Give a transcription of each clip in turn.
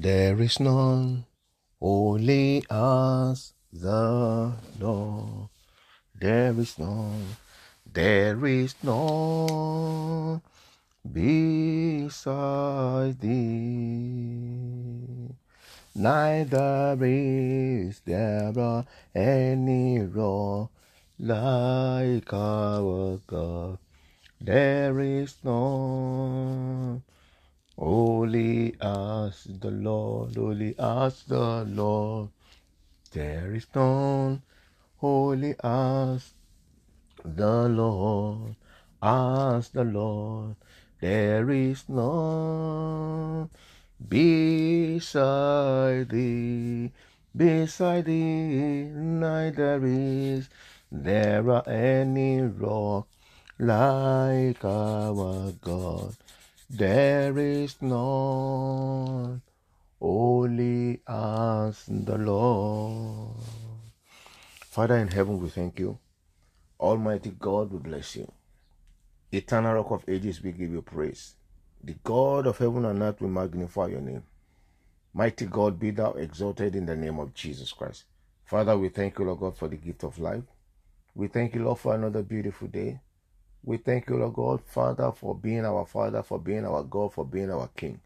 There is none holy as the Lord. There is none. There is none beside thee. Neither is there any rock like our God. There is none holy as the Lord, holy as the Lord. There is none holy as the Lord, as the Lord. There is none beside thee, beside thee, neither is there any rock like our God. There is none holy as the Lord. Father in heaven, we thank you. Almighty God, we bless you. Eternal Rock of Ages, we give you praise. The God of heaven and earth, we magnify your name. Mighty God, be thou exalted in the name of Jesus Christ. Father, we thank you, Lord God, for the gift of life. We thank you, Lord, for another beautiful day. We thank you, Lord God, Father, for being our Father, for being our God, for being our King.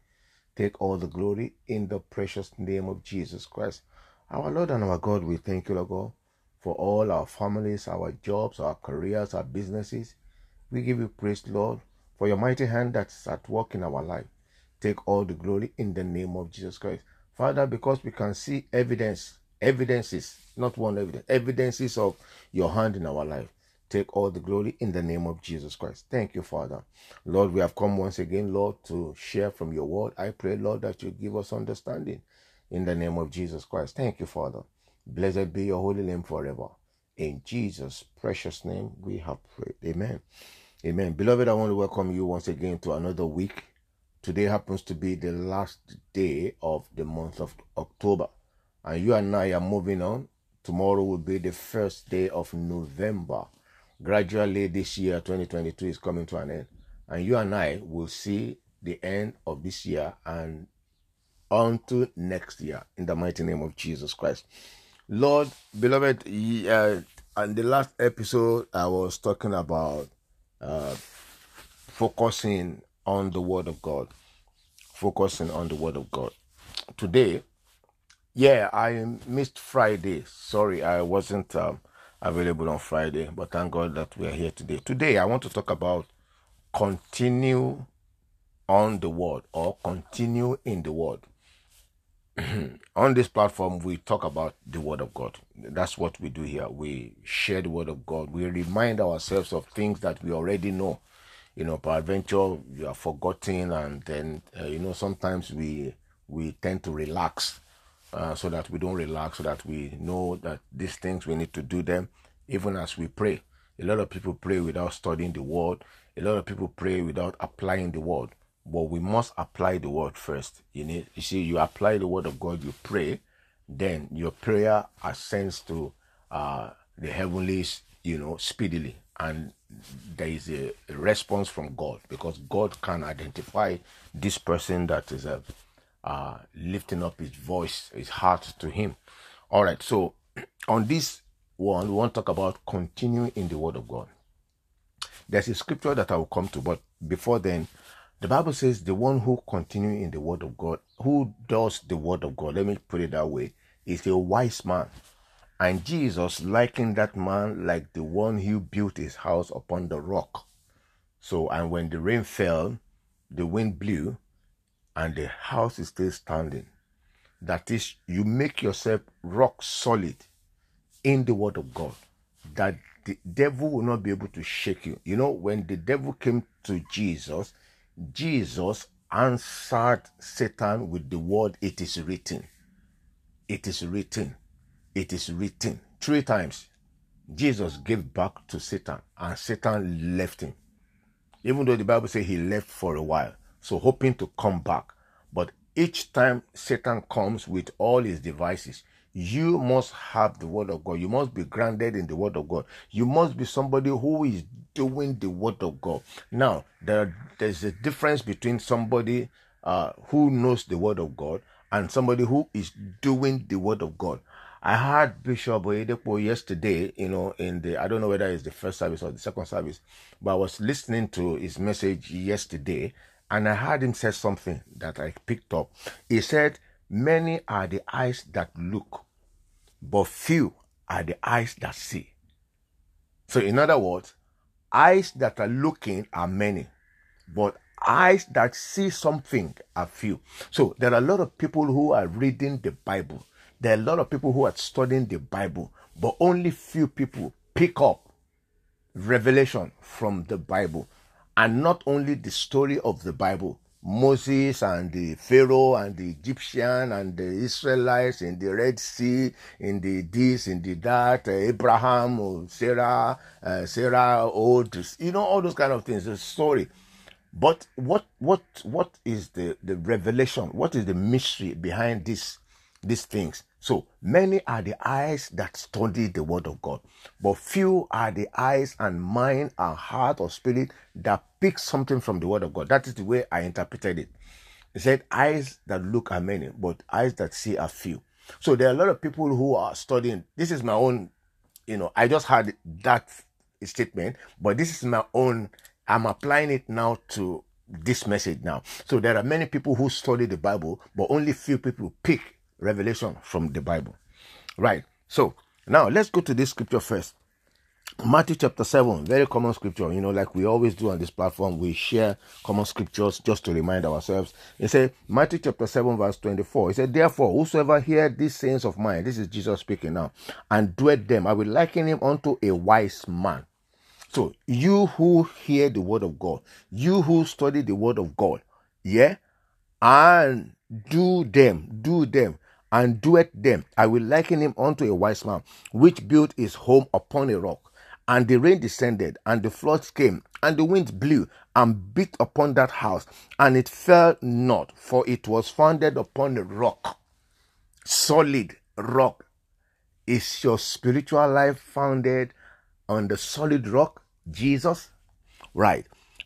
Take all the glory in the precious name of Jesus Christ. Our Lord and our God, we thank you, Lord God, for all our families, our jobs, our careers, our businesses. We give you praise, Lord, for your mighty hand that's at work in our life. Take all the glory in the name of Jesus Christ. Father, because we can see evidence, evidences, not one evidence, evidences of your hand in our life. Take all the glory in the name of Jesus Christ. Thank you, Father. Lord, we have come once again, Lord, to share from your word. I pray, Lord, that you give us understanding in the name of Jesus Christ. Thank you, Father. Blessed be your holy name forever. In Jesus' precious name, we have prayed. Amen. Amen. Beloved, I want to welcome you once again to another week. Today happens to be the last day of the month of October. And you and I are moving on. Tomorrow will be the first day of November gradually this year 2022 is coming to an end. And you and i will see the end of this year and on to next year in the mighty name of jesus christ. Lord beloved uh, on the last episode i was talking about uh, focusing on the word of god focusing on the word of god. Today yeah i missed friday. Sorry i wasn't um, available on Friday. But thank God that we are here today. Today, I want to talk about continue on the word or continue in the word. on this platform, we talk about the word of God. That's what we do here. We share the word of God. We remind ourselves of things that we already know. You know, peradventure you are forgotten, and then uh, you know sometimes we we tend to relax uh, so that we don't relax, so that we know that these things we need to do them even as we pray. A lot of people pray without studying the word. A lot of people pray without applying the word. But we must apply the word first. You need, you see, you apply the word of God, you pray, then your prayer ascends to uh, the heavenlies, you know, speedily, and there is a, a response from God because God can identify this person that is a uh, lifting up his voice, his heart to him. All right, so on this one, we want to talk about continuing in the Word of God. There's a scripture that I will come to, but before then, the Bible says the one who continues in the Word of God, who does the Word of God, let me put it that way, is a wise man. And Jesus likened that man like the one who built his house upon the rock. So, and when the rain fell, the wind blew, and the house is still standing. That is, you make yourself rock solid in the word of God. That the devil will not be able to shake you. You know, when the devil came to Jesus, Jesus answered Satan with the word, It is written. It is written. It is written. Three times, Jesus gave back to Satan, and Satan left him. Even though the Bible says he left for a while, so hoping to come back. But each time Satan comes with all his devices, you must have the word of God. You must be grounded in the word of God. You must be somebody who is doing the word of God. Now, there, there's a difference between somebody uh, who knows the word of God and somebody who is doing the word of God. I heard Bishop Oyedepo yesterday, you know, in the, I don't know whether it's the first service or the second service, but I was listening to his message yesterday and I heard him say something that I picked up. He said, Many are the eyes that look, but few are the eyes that see. So, in other words, eyes that are looking are many, but eyes that see something are few. So, there are a lot of people who are reading the Bible there are a lot of people who are studying the Bible, but only few people pick up revelation from the Bible. And not only the story of the Bible, Moses and the Pharaoh and the Egyptian and the Israelites in the Red Sea, in the this, in the that, uh, Abraham, or Sarah, uh, Sarah, old, you know, all those kind of things, the story. But what, what, what is the, the revelation? What is the mystery behind this, these things? So many are the eyes that study the word of God, but few are the eyes and mind and heart or spirit that pick something from the word of God. That is the way I interpreted it. He said, eyes that look are many, but eyes that see are few. So there are a lot of people who are studying. This is my own, you know, I just had that statement, but this is my own. I'm applying it now to this message now. So there are many people who study the Bible, but only few people pick revelation from the Bible. Right. So now let's go to this scripture first. Matthew chapter 7, very common scripture. You know, like we always do on this platform, we share common scriptures just to remind ourselves. It said, Matthew chapter 7, verse 24. It said, Therefore, whosoever hear these sayings of mine, this is Jesus speaking now, and doeth them, I will liken him unto a wise man. So, you who hear the word of God, you who study the word of God, yeah, and do them, do them and doeth them. I will liken him unto a wise man, which built his home upon a rock. And the rain descended, and the floods came, and the wind blew and beat upon that house, and it fell not, for it was founded upon a rock. Solid rock. Is your spiritual life founded on the solid rock, Jesus? Right.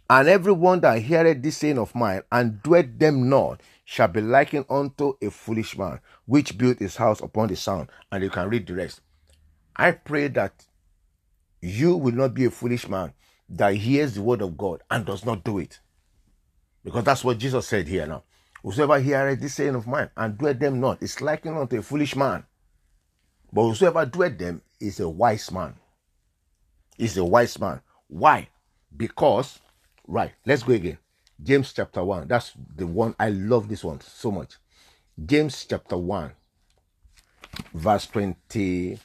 And everyone that heareth this saying of mine and doeth them not shall be likened unto a foolish man which built his house upon the sand. And you can read the rest. I pray that you will not be a foolish man that hears the word of God and does not do it. Because that's what Jesus said here now. Whosoever heareth this saying of mine and doeth them not is likened unto a foolish man. But whosoever doeth them is a wise man. Is a wise man. Why? Because, right, let's go again. James chapter 1. That's the one. I love this one so much. James chapter 1, verse 22.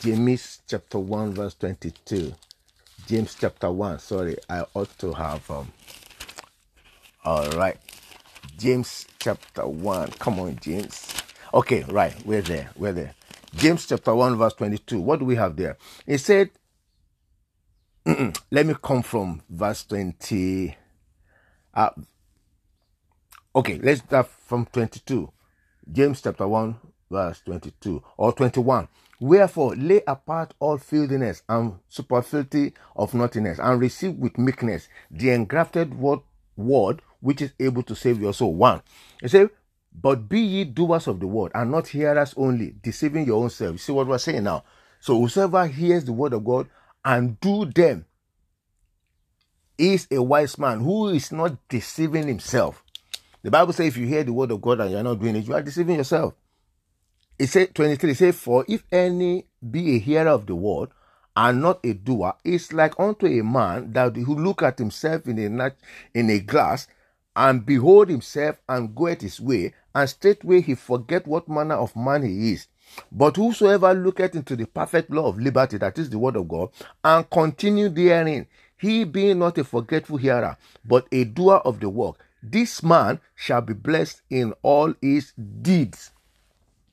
James chapter 1, verse 22. James chapter 1. Sorry, I ought to have. Um, all right. James chapter 1. Come on, James. Okay, right. We're there. We're there. James chapter 1, verse 22. What do we have there? It said, let me come from verse 20. Uh, okay, let's start from 22. James chapter 1, verse 22 or 21. Wherefore, lay apart all filthiness and superfluity of naughtiness, and receive with meekness the engrafted word, word which is able to save your soul. One. It says, But be ye doers of the word, and not hearers only, deceiving your own self. You see what we're saying now? So whosoever hears the word of God and do them is a wise man who is not deceiving himself. The Bible says if you hear the word of God and you are not doing it, you are deceiving yourself. It said 23, it says, For if any be a hearer of the word and not a doer, it's like unto a man that who look at himself in a in a glass and behold himself and goeth his way, and straightway he forget what manner of man he is. But whosoever looketh into the perfect law of liberty, that is the word of God, and continue therein, he being not a forgetful hearer, but a doer of the work, this man shall be blessed in all his deeds.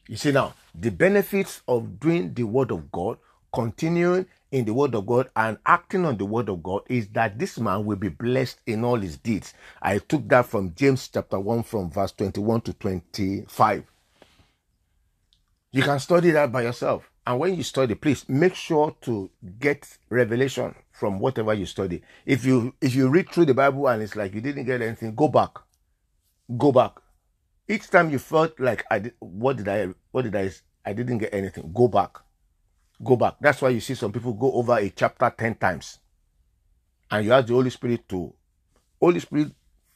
You see now, the benefits of doing the word of God, continuing in the word of God and acting on the word of God is that this man will be blessed in all his deeds. I took that from James chapter 1 from verse 21 to 25. You can study that by yourself. And when you study, please make sure to get revelation from whatever you study. If you if you read through the Bible and it's like you didn't get anything, go back. Go back. Each time you felt like I did, what did I, what did I, I didn't get anything. Go back, go back. That's why you see some people go over a chapter ten times, and you ask the Holy Spirit to, Holy Spirit,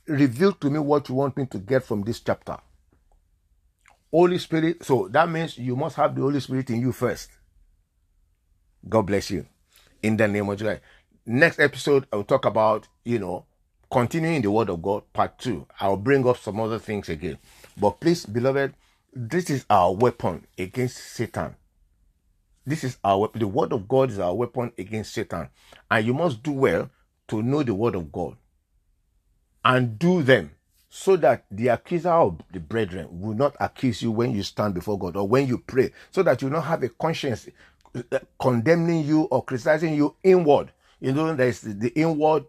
reveal to me what you want me to get from this chapter. Holy Spirit. So that means you must have the Holy Spirit in you first. God bless you. In the name of Jesus. Next episode, I'll talk about, you know, continuing the word of God, part two. I'll bring up some other things again. But please, beloved, this is our weapon against Satan. This is our. The word of God is our weapon against Satan. And you must do well to know the word of God and do them so that the accuser of the brethren will not accuse you when you stand before God or when you pray, so that you don't have a conscience uh, condemning you or criticizing you inward. You know, there's the inward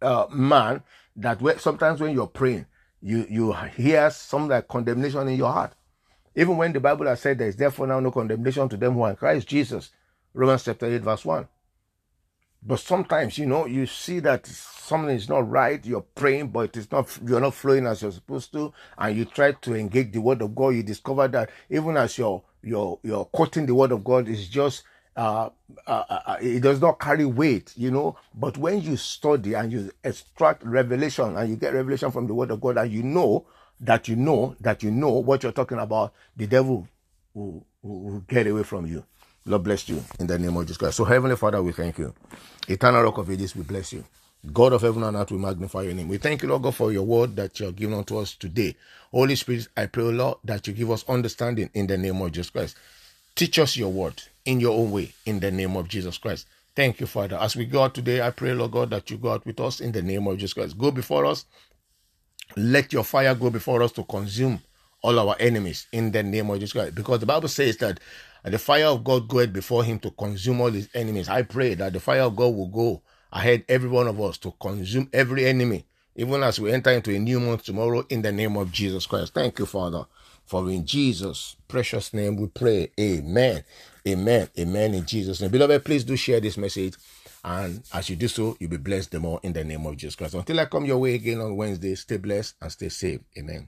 uh, man that sometimes when you're praying, you you hear some like condemnation in your heart. Even when the Bible has said there is therefore now no condemnation to them who are in Christ Jesus, Romans chapter 8, verse 1. But sometimes, you know, you see that something is not right. You're praying, but it is not. You're not flowing as you're supposed to, and you try to engage the Word of God. You discover that even as you're you're you're quoting the Word of God, is just uh, uh, uh, uh, it does not carry weight, you know. But when you study and you extract revelation and you get revelation from the Word of God, and you know that you know that you know what you're talking about, the devil will, will, will get away from you. Lord bless you in the name of Jesus Christ. So, Heavenly Father, we thank you. Eternal Rock of Ages, we bless you. God of heaven and earth, we magnify your name. We thank you, Lord God, for your word that you have given unto us today. Holy Spirit, I pray, Lord, that you give us understanding in the name of Jesus Christ. Teach us your word in your own way in the name of Jesus Christ. Thank you, Father. As we go out today, I pray, Lord God, that you go out with us in the name of Jesus Christ. Go before us. Let your fire go before us to consume all our enemies in the name of Jesus Christ. Because the Bible says that the fire of God goeth before him to consume all his enemies. I pray that the fire of God will go ahead every one of us to consume every enemy, even as we enter into a new month tomorrow in the name of Jesus Christ. Thank you, Father. For in Jesus' precious name we pray. Amen. Amen. Amen. In Jesus' name. Beloved, please do share this message. And as you do so, you'll be blessed the more in the name of Jesus Christ. Until I come your way again on Wednesday, stay blessed and stay safe. Amen.